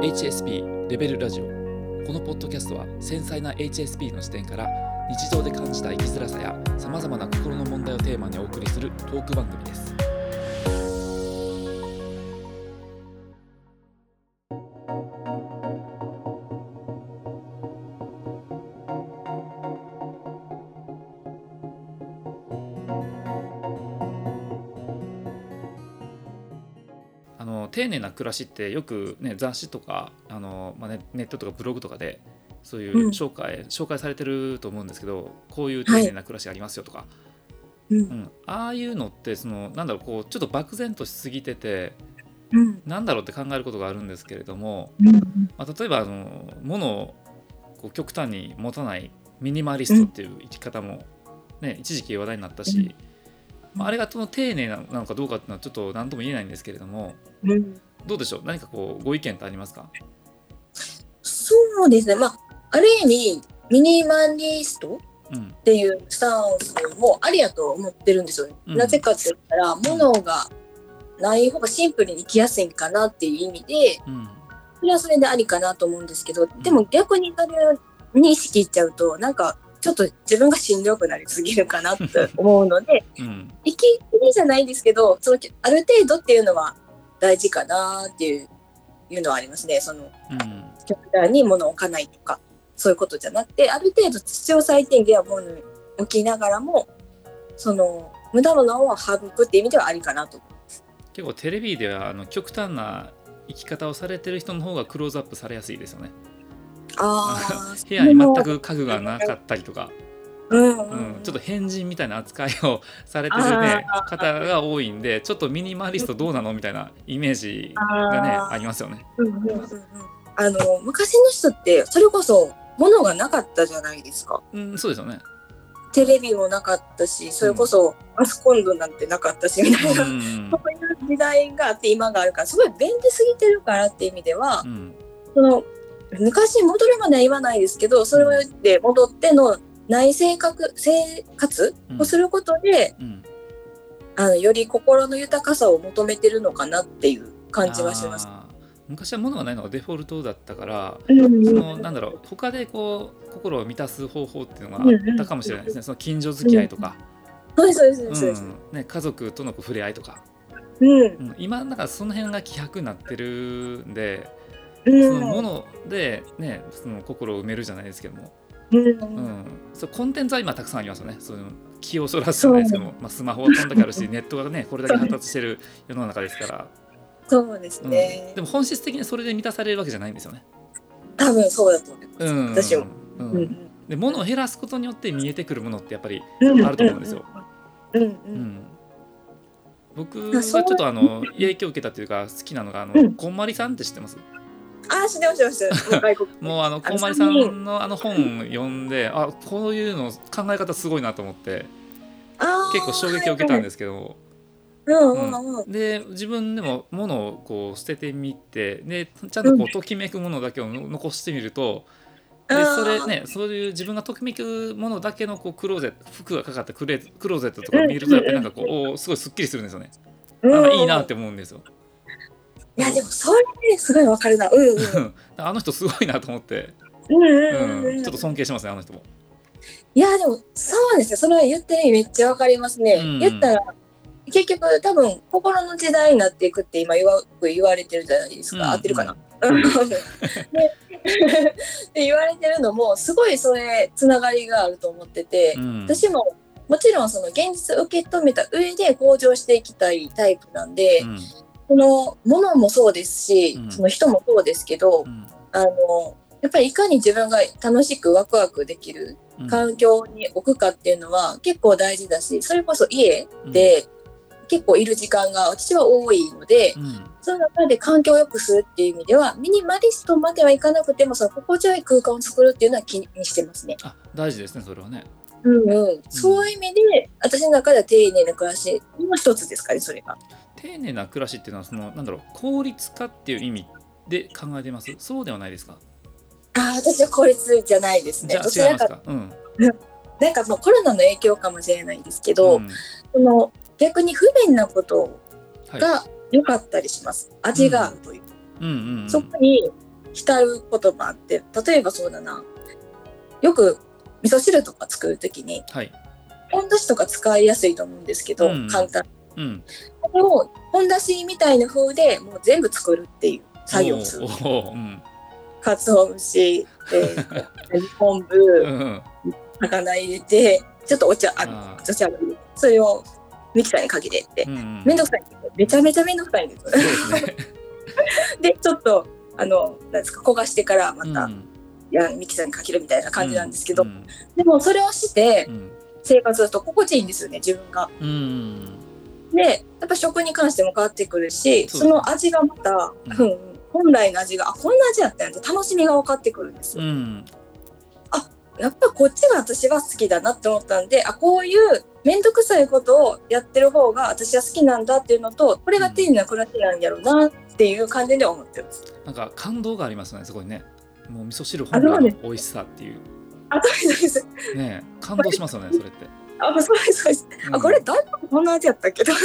HSP レベルラジオ。このポッドキャストは繊細な HSP の視点から日常で感じた生きづらさやさまざまな心の問題をテーマにお送りするトーク番組です。丁寧な暮らしってよく、ね、雑誌とかあの、まあね、ネットとかブログとかでそういう紹介,、紹介されてると思うんですけどこういう丁寧な暮らしありますよとか、うん。うん、ああいうのってそのなんだろうこうちょっと漠然としすぎててうん。なんだろうって考えることがあるんですけれども、うん。まあ、例えばあの物をこう極端に持たないミニマリストっていう生き方も、ね、一時期話題になったし、まあ、あれがその丁寧なのかどうかっていうのはちょっと何とも言えないんですけれどもうん。どうでしょう？何かこうご意見ってありますか？そうですね。まあある意味ミニマリストうん。っていうスタンスもありやと思ってるんですよ、うん。なぜかって言ったら物がない方がシンプルに生きやすいんかなっていう意味でうん。それはそれでありかなと思うんですけどでも逆にそれに意識いっちゃうとなんかちょっと自分がしんどくなりすぎるかなって思うのでうん生き切りじゃないですけどそのある程度っていうのは大事かなっていういうのはありますね。そのうん極端に物を置かないとかそういうことじゃなくてある程度必要最低限は物に置きながらもその無駄なのは省くっていう意味ではありかなと。結構テレビではあの極端な生き方をされてる人の方がクローズアップされやすいですよね。あ 部屋に全く家具がなかったりとか、うん。ううん。ん、ちょっと変人みたいな扱いをされてるね方が多いんでちょっとミニマリストどうなのみたいなイメージがねありますよね。うんうんうんうん。あの昔の人ってそれこそ物がなかったじゃないですか。うん、そうですよね。テレビもなかったしそれこそパソコンドなんてなかったしみたいな、うん。そういう時代があって今があるからすごい便利すぎてるからっていう意味では、うん。その昔に戻るまでは言わないですけどそれで戻っての内生活生活をすることで、うん。あのより心の豊かさを求めてるのかなっていう感じはします。昔は物がないのがデフォルトだったからうん。そのなんだろう他でこう心を満たす方法っていうのがあったかもしれないですね。その近所付き合いとか、そうですそうですうそうです。ん。ね、家族との触れ合いとか、うん。うん、今なんかその辺が希薄になってるんで、そうんのもので、ね、その心を埋めるじゃないですけども、うん。うん、そうコンテンツは今たくさんありますよね。そういう気をそらすじゃないですけども、まあ、スマホはこんだけあるし ネットがねこれだけ発達してる世の中ですから、そうですうん。ねで。も本質的にそれで満たされるわけじゃないんですよね。多分そうだと思います。うん、私も。ううん。んで物を減らすことによって見えてくるものってやっぱり、うん。あると思うんですよ。うん。ううん。ん、僕はちょっとあの影響を受けたというか好きなのがあの、うん。こんまりさんって知ってます？ああ、知ってます、知ってます。外国。もうあのあこんまりさんのあの本読んであこういうの考え方すごいなと思って結構衝撃を受けたんですけど。で自分でも物をこう捨ててみてでちゃんとこうときめくものだけをの残してみると、でそれねそういう自分がときめくものだけのこうクローゼット服がかかったクレクローゼットとか見るとやっぱりなんかこうすごいすっきりするんですよね。あいいなって思うんですよ。いや、でも、それね、すごいわかるな。うんうん。あの人すごいなと思って、うんううんうんん、ちょっと尊敬しますねあの人も。いや、でも、そうですね。それ言ってる意味めっちゃわかりますね。うん言ったら、結局、多分、心の時代になっていくって今よく言われてるじゃないですか。うん合ってるかな？で で言われてるのもすごいそれつながりがあると思ってて、うん私ももちろんその現実を受け止めた上で向上していきたいタイプなんで、うんそのものもそうですし、うん。その人もそうですけど、うん。あのやっぱりいかに自分が楽しくワクワクできるうん。環境に置くかっていうのは結構大事だしそれこそ家で結構いる時間が私は多いので、うん。その中で環境を良くするっていう意味ではミニマリストまではいかなくてもその心地よい空間を作るっていうのは気にしてますね。あ大事ですねそれはね。うん。うん、そういう意味で私の中では丁寧な暮らしの一つですかねそれが。丁寧な暮らしっていうのはそのなんだろう効率化っていう意味で考えてます？そうではないですか？ああ私は効率じゃないですね。じゃ違いますか？うん。なんかもうコロナの影響かもしれないんですけど、うん。その逆に不便なことはい。が良かったりします。味があるという。うん。うんうんそこに浸ることもあって例えばそうだな。よく味噌汁とか作る時にはい。本だしとか使いやすいと思うんですけど、うん。簡単うん。これを本だしみたいな風でもう全部作るっていう作業をする。かつお節、えー、昆う布ん 魚入れてちょっとお茶ああーお茶それをミキサーにかけてって。うんうん。めんどくさいんですよ。めちゃめちゃめんどくさいんですですね。でちょっとあのなんですか焦がしてからまた、うん。いやミキサーにかけるみたいな感じなんですけど、うん。でもそれをしてうん。生活すると心地いいんですよね自分が。うんでやっぱ食に関しても変わってくるしその味がまた、うんうん。本来の味があこんな味だったんやって楽しみが分かってくるんですよ。うん。やっぱこっちが私は好きだなって思ったんであこういう面倒くさいことをやってる方が私は好きなんだっていうのとこれが丁寧な暮らしなんやろうなっていう感じで思ってます。なんか感動がありますよねそこにね。もう味噌汁本来の美味しさっていう。あそうですね感動しますよねそれって、あそうですそうです。うんあこれ大根こんな味やったっけど。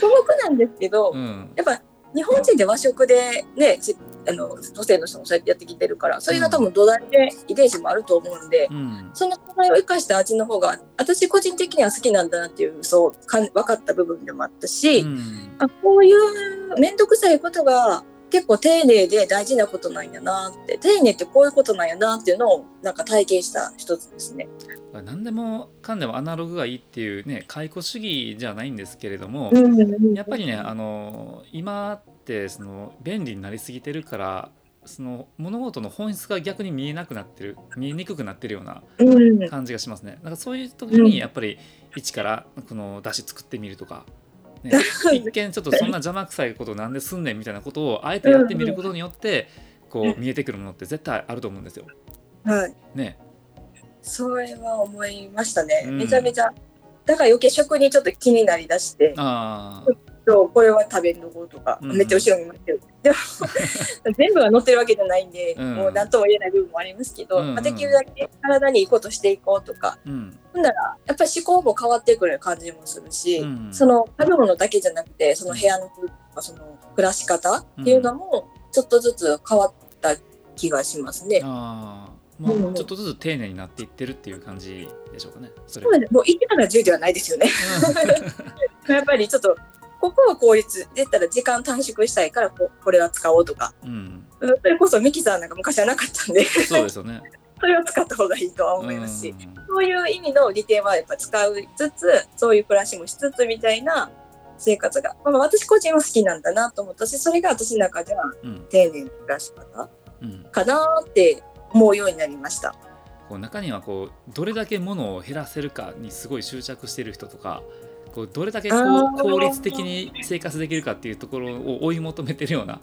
素朴なんですけど、うん。やっぱ日本人で和食でねちあの女性の人もそうやってやってきてるからそれが多分土台で遺伝子もあると思うんで、うん。その土台を生かした味の方が私個人的には好きなんだなっていうそうかん分かった部分でもあったし、うん。あこういう面倒くさいことが結構丁寧で大事なことなんやなって丁寧ってこういうことなんやなっていうのをなんか体験した一つですね。何でもかんでもアナログがいいっていうね解雇主義じゃないんですけれども、やっぱりねあの今ってその便利になりすぎてるからその物事の本質が逆に見えなくなってる見えにくくなってるようなうん感じがしますね。だからそういう時にやっぱり一からこの出汁作ってみるとか、ね、一見ちょっとそんな邪魔くさいことなんですんねんみたいなことをあえてやってみることによってこう見えてくるものって絶対あると思うんですよ。はい。ね。それは思いましたね、うん。めちゃめちゃ。だから余計食にちょっと気になりだしてあこれは食べんのとか、うん。めっちゃ後ろ見ますけどでも全部が載ってるわけじゃないんで、うん。もう何とも言えない部分もありますけど、うんうん。まあ、できるだけ体にいいことしていこうとかあ、うん、ほんならやっぱり思考も変わってくる感じもするし、うんその食べ物だけじゃなくてその部屋の空気とかその暮らし方っていうのもちょっとずつ変わった気がしますね。ああ、もうちょっとずつ丁寧になっていってるっていう感じでしょうかね。それ。そうです。もう1から10ではないですよね。やっぱりちょっとここは効率で言ったら時間短縮したいからここれは使おうとか。うん、それこそミキサーなんか昔はなかったんで。そうですよね。それを使った方がいいとは思いますし、うん。そういう意味の利点はやっぱ使いつつそういう暮らしもしつつみたいな生活が、まあ、私個人は好きなんだなと思ったしそれが私の中ではうん。丁寧な暮らし方うん、かなって思うようになりました。こう中にはこうどれだけ物を減らせるかにすごい執着している人とかこうどれだけこあうー効率的に生活できるかっていうところを追い求めてるような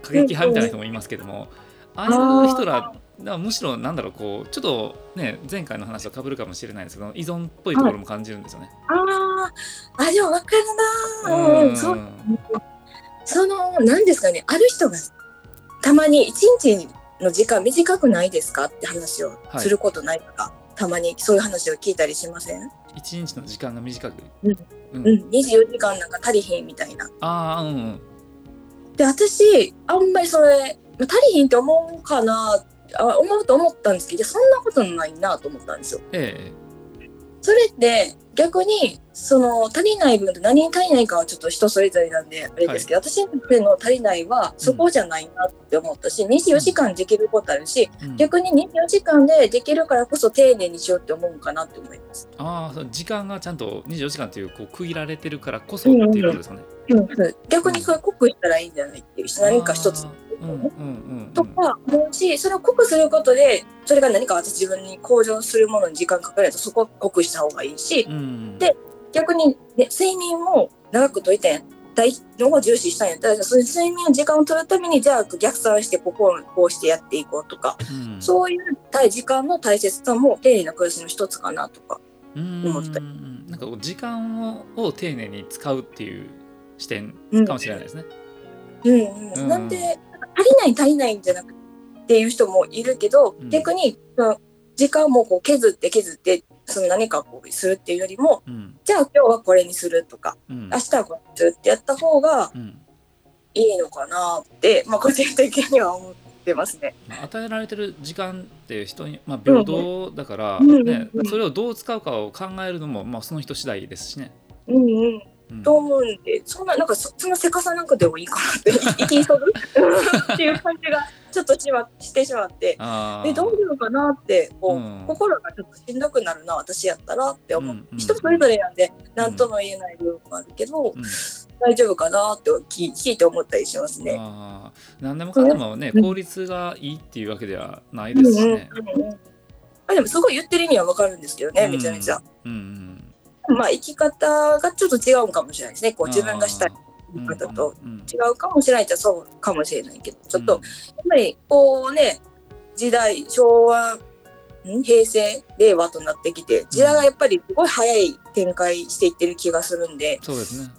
過激派みたいな人もいますけどもああいう人らはむしろなんだろうこうちょっとね前回の話とかぶるかもしれないですけど依存っぽいところも感じるんですよね。あー。あでも分かるなー、うん、そう。その何ですかねある人がたまに一日の時間短くないですかって話をすることないとか、たまにそういう話を聞いたりしません、一日の時間が短く、うん。うん。うん、24時間なんか足りひんみたいな。ああうん。うんで私あんまりそれま足りひんって思うかなあ思うと思ったんですけどそんなことないなと思ったんですよ。え。それって逆にその足りない分と何に足りないかはちょっと人それぞれなんであれですけど、私の足りないはそこじゃないなって思ったし、24時間できることあるし、えうん。逆に24時間でできるからこそ丁寧にしようって思うかなって思います。ああ時間がちゃんと24時間というこう区切られてるからこそっていうことですかね。うん逆にこれ濃くしたらいいんじゃないっていう何か一つあーうんうんうんうん。とか思うしそれを濃くすることでそれが何か私自分に向上するものに時間かけないとそこは濃くした方がいいしうんで逆に、ね、睡眠を長くといて大のを重視したんや。ったらその睡眠の時間を取るためにじゃあ逆算してここをこうしてやっていこうとか、うん。そういう大時間の大切さも丁寧な暮らしの一つかなとか。うん思った。なんかこう時間をを丁寧に使うっていう視点うん。かもしれないですね。うんううん。ん、なんで足りない足りないんじゃなくてっていう人もいるけど、うん。逆に時間もこう削って削ってその何かこうするっていうよりもうん。じゃあ今日はこれにするとかうん。明日はこれにするってやった方がうん。いいのかなって、まあ、個人的には思ってますね。まあ与えられてる時間って人に、まあ、平等だから、ねう、んそれをどう使うかを考えるのも、まあ、その人次第ですしね。うんうん。うん。と思うんで、そんな、なんかそ、そんなせかさなくてもいいかなって、生 き急ぐ？っていう感じがちょっとしましてしまって、え、どういうのかなって、こう、うん。心がちょっとしんどくなるな、私やったらって思う。うんうん人それぞれなんで、なんとも言えない部分もあるけど、うん。大丈夫かなって聞聞いて思ったりしますね。何でもかんでもね、うん。効率がいいっていうわけではないですしね。うんあでもすごい言ってる意味はわかるんですけどね、めちゃめちゃ。うんうんまあ生き方がちょっと違うかもしれないですね。こう自分がしたい方と違うかもしれないっちゃそうかもしれないけど、ちょっとうんやっぱりこうね、時代、昭和、ん平成、令和となってきて、時代がやっぱりすごい早い展開していってる気がするんで、そうですね。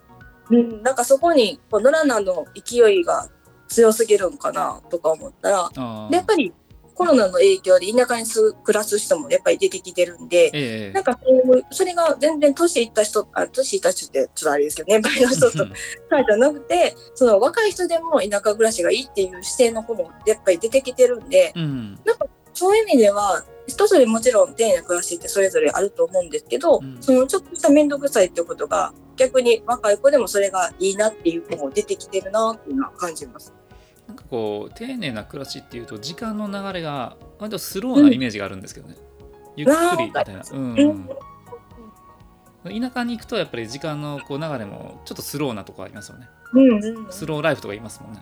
うん、なんかそこにこうノラナの勢いが強すぎるのかなとか思ったら、やっぱりコロナの影響で田舎にす暮らす人もやっぱり出てきてるんで、ええなんかそれが全然年いった人、あ年いった人ってちょっとあれですけど、年配の人とうんかじゃなくて、その若い人でも田舎暮らしがいいっていう視点の子もやっぱり出てきてるんで、うん。そういう意味では、人それもちろん丁寧な暮らしってそれぞれあると思うんですけど、うん。そのちょっとした面倒くさいってことが、逆に若い子でもそれがいいなっていう子も出てきてるなっていうのは感じます。なんかこう丁寧な暮らしっていうと時間の流れが割とスローなイメージがあるんですけどね、ゆっくりみたいな、うんうん田舎に行くとやっぱり時間のこう流れもちょっとスローなとこありますよねうんうん。スローライフとか言いますもんね、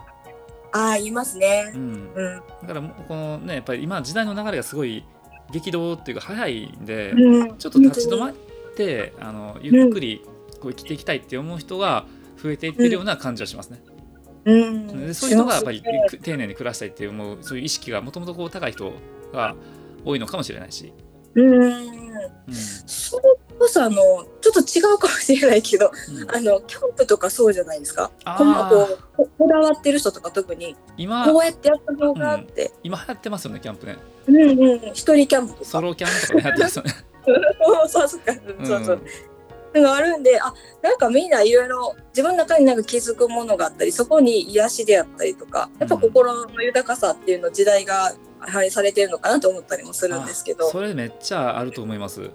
ああ、いますねう。ん、うん。だからもうこのねやっぱり今時代の流れがすごい激動っていうか早いんで、うん、ちょっと立ち止まってあのゆっくりこう生きていきたいって思う人が増えていってるような感じはしますね。うん、でそういう人がやっぱり丁寧に暮らしたいって思うそういう意識がもともとこう高い人が多いのかもしれないし、うん。うん。それこそあのちょっと違うかもしれないけどうん。あのキャンプとかそうじゃないですか？こんなこうここだわってる人とか特に今こうやってやった方があって、今流行ってますよねキャンプね。うん、うん。一人キャンプとか。ソロキャンとかね流行ってますよね。そうそうか、う。んそうそうのがあるんであなんかみんないろいろ自分の中になんか気づくものがあったりそこに癒しであったりとかやっぱ心の豊かさっていうの時代が配されてるのかなと思ったりもするんですけど。あそれめっちゃあると思います。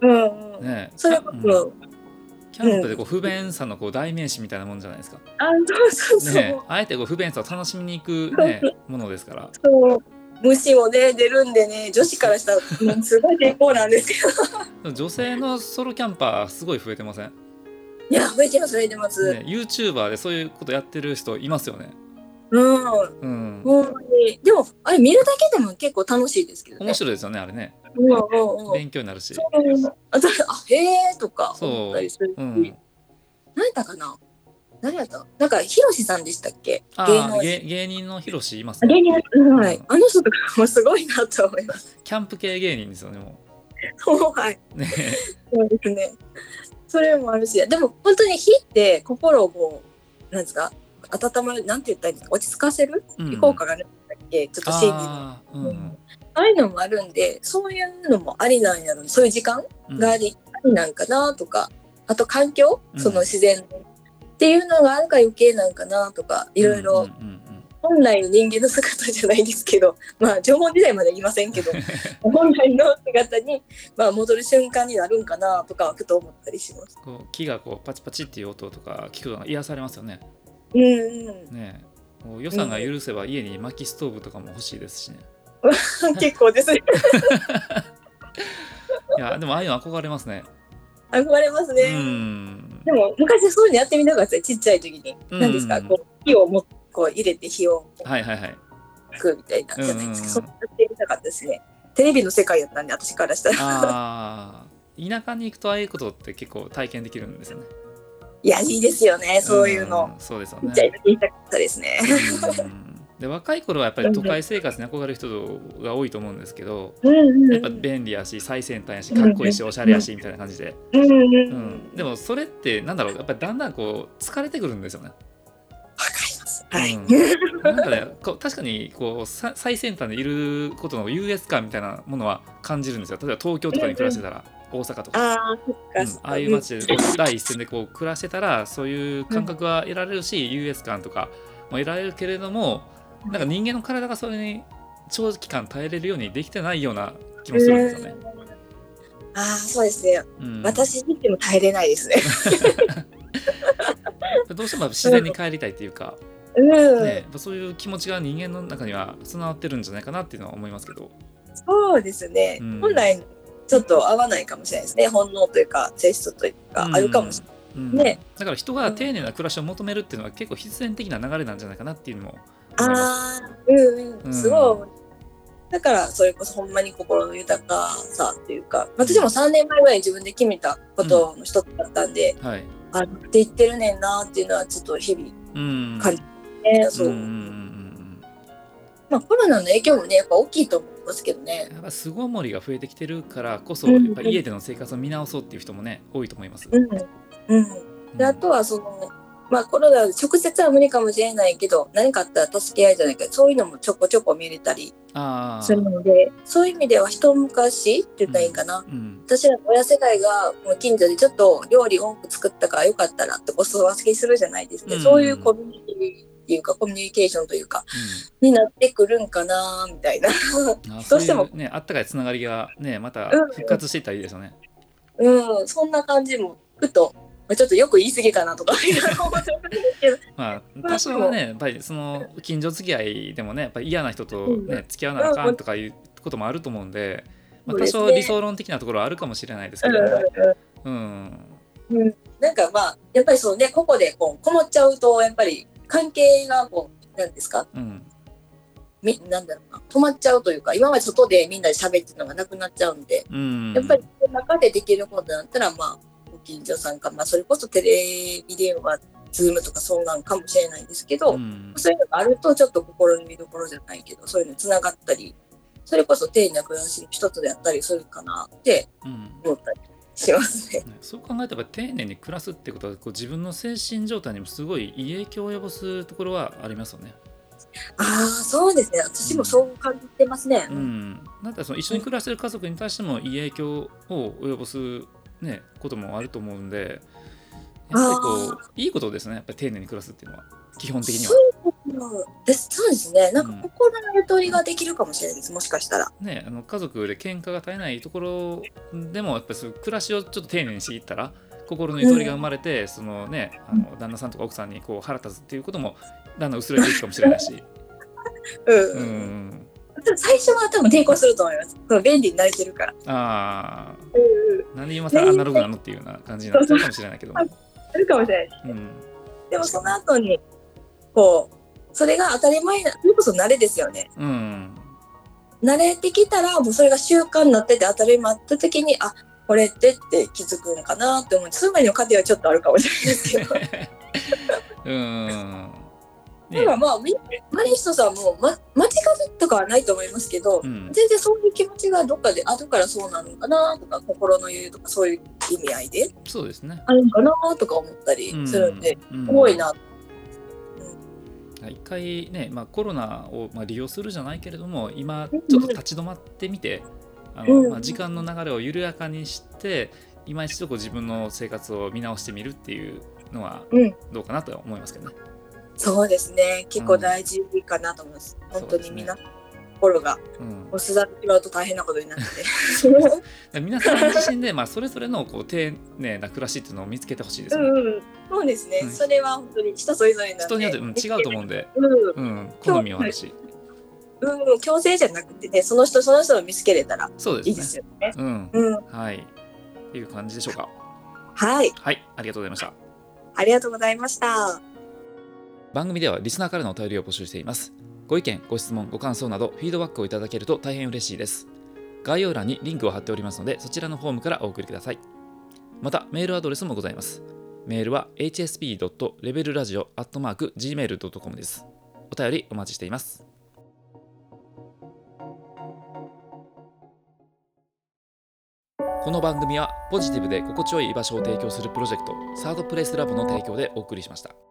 うんうんね。それこうん。そ、キャンプでこう不便さのこう代名詞みたいなもんじゃないですか。あそうそうそう、ね、あえてこう不便さを楽しみに行く、ね、ものですから。そう虫もね出るんでね女子からしたらうんすごい抵抗なんですけど。女性のソロキャンパーすごい増えてません、いや増えてます増えてます、ね、YouTuber でそういうことやってる人いますよね。うん。うん。ほんまに。でもあれ見るだけでも結構楽しいですけどね。面白いですよね、あれね。うんうんうん。勉強になるし。あへえとか思ったりするし、うん。何やったかな？誰やった？なんかヒロシさんでしたっけ？あ芸能あ芸芸人のヒロシいますね。芸人。のはい、うん。あの人とかもすごいなと思います。キャンプ系芸人ですよね、もはい、う。ね。そうですね。それもあるし、でも本当に火って心をこう、なんですか、温まる、なんて言ったらいいんですか、落ち着かせる？うん。効果があるんだっけ、ちょっと心理の。あーうん。ああいうのもあるんで、そういうのもありなんやろそういう時間うんがあり,、ありなんかなとか、あと環境、うん。その自然っていうのがあるから余計なんかなとか、いろいろ本来の人間の姿じゃないですけど、まあ縄文時代までは言いませんけど、本来の姿に、まあ、戻る瞬間になるんかなとかはふと思ったりします。こう木がこうパチパチっていう音とか聞くのが癒されますよね。うんうん。ねもう予算が許せば家に薪ストーブとかも欲しいですしね。結構ですね。いやでもああいうの憧れますね。憧れますうね。ん。でも昔そういうのやってみたかったちっちゃい時に。うん何ですか？こう火をもこう入れて火をはいはいはい。吹くみたいなじゃないですか？うんそうやってみたかったですね。テレビの世界やったんで私からしたら。ああ。田舎に行くとああいうことって結構体験できるんですよね。いやいいですよねそういうの。んそうですよちっちゃいね。時言いたかったですね。うんで若い頃はやっぱり都会生活に憧れる人が多いと思うんですけど、うんうんやっぱ便利やし最先端やしかっこいいしおしゃれやしみたいな感じで、うんうんううんん。でもそれってなんだろうやっぱりだんだんこう疲れてくるんですよね。わかります。はい。うんなんかねこう確かにこうさ最先端でいることの優越感みたいなものは感じるんですよ。例えば東京とかに暮らしてたら、大阪とか。ああそっかうん。ああいう街で第一線でこう暮らしてたらそういう感覚は得られるし、優越感とかも得られるけれどもなんか人間の体がそれに長期間耐えれるようにできてないような気もするんですよね。ああそうですね、うん、私自身も耐えれないですね。どうしても自然に帰りたいっていうか、うん。ね、そういう気持ちが人間の中には備わってるんじゃないかなっていうのは思いますけど。そうですね、うん、本来ちょっと合わないかもしれないですね。本能というか性質というか、あるかもしれない。うん、ね、だから人が丁寧な暮らしを求めるっていうのは結構必然的な流れなんじゃないかなっていうのもああうん。うんすごい、だからそれこそほんまに心の豊かさっていうか私も3年前ぐらいに自分で決めたことの一つだったんで、はい、あって言ってるねんなっていうのはちょっと日々感じて、ね、そう。まあ、コロナの影響もねやっぱ大きいと思いますけどね。やっぱ巣ごもりが増えてきてるからこそ、やっぱ家での生活を見直そうっていう人もね多いと思います。うん、うん、であとはそのまあコロナ直接は無理かもしれないけど何かあったら助け合いじゃないかそういうのもちょこちょこ見れたりするのでそういう意味では一昔って言ったらいいかな、うんうん、私らの親世代が近所でちょっと料理多く作ったからよかったらってお裾分けするじゃないですか、うん、そういうコミュニティっていうかコミュニケーションというか、になってくるんかなみたいな。どうしても。ねあったかいつながりがねまた復活していったらいいですよね、うん、そんな感じもふとちょっとよく言い過ぎかなとかまあ多少はねやっぱりその近所付き合いでもねやっぱり嫌な人とね、付き合わなあかんとかいうこともあると思うんで、まあ、多少理想論的なところはあるかもしれないですけど。うん、うん、なんかまあやっぱりそうねここでこうこもっちゃうとやっぱり関係がこうなんですか、うん、みなんだろうな。止まっちゃうというか今まで外でみんなで喋ってるのがなくなっちゃうんで、うん、やっぱり中でできることだったらまあ近所さんか、まあ、それこそテレビ電話ズームとかそんなんかもしれないんですけど、うん、そういうのがあるとちょっと心の見どころじゃないけどそういうのつながったりそれこそ丁寧な暮らしの一つであったりするかなって思ったりしますね。うん、そう考えたら丁寧に暮らすってことはこう自分の精神状態にもすごいいい影響を及ぼすところはありますよね。ああそうですね私もそう感じてますね。うん、なんかその一緒に暮らしてる家族に対してもいい影響を及ぼすね、こともあると思うんでやっぱりこういいことですねやっぱり丁寧に暮らすっていうのは基本的には。そうですそうですねなんか心のゆとりができるかもしれないです、もしかしたら。ねあの家族で喧嘩が絶えないところでもやっぱりそう暮らしをちょっと丁寧にしていったら心のゆとりが生まれて、うん、そのねあの旦那さんとか奥さんにこう腹立つっていうこともだんだん薄れていくかもしれないし。うん、うん最初は多分抵抗すると思います。便利になれてるから。ああ。うん、何今さアナログなのっていうような感じになっちゃうかもしれないけども。あるかもしれない、うん、でもその後に、こう、それが当たり前な、それこそ慣れですよね。うん。慣れてきたら、もうそれが習慣になってて当たり前あった時に、あ、これってって気づくのかなって思う。そういう前の過程はちょっとあるかもしれないですけど。うん。だからまあ、マリストさんも、ま、間違いとかはないと思いますけど、うん、全然そういう気持ちがどっかで後からそうなのかなとか心の余裕とかそういう意味合いでそうですね。あるのかなとか思ったりするんで、うん、すごいな、うん、一回ね、まあ、コロナをまあ利用するじゃないけれども今ちょっと立ち止まってみて、あのまあ、時間の流れを緩やかにして今一度こう自分の生活を見直してみるっていうのはどうかなと思いますけどね。そうですね。結構大事かなと思います、うん、本当にみんな、心が、うん、すだってしまうと大変なことになって。皆さん自身で、まあ、それぞれのこう丁寧な暮らしっていうのを見つけてほしいですね、うんうん、そうですね、うん、それは本当に人それぞれ人によって、うん、違うと思うんで、うん。好みもあるし。うん、強制じゃなくてね、その人その人を見つけれたらいいですよね。うね。うん、うん、はい。っていう感じでしょうか。はい。はい、ありがとうございました。ありがとうございました。番組ではリスナーからのお便りを募集しています。ご意見、ご質問、ご感想などフィードバックをいただけると大変嬉しいです。概要欄にリンクを貼っておりますので、そちらのフォームからお送りください。また、メールアドレスもございます。メールは hsp.levelradio.gmail.com です。お便りお待ちしています。この番組はポジティブで心地よい居場所を提供するプロジェクトサードプレイスラボの提供でお送りしました。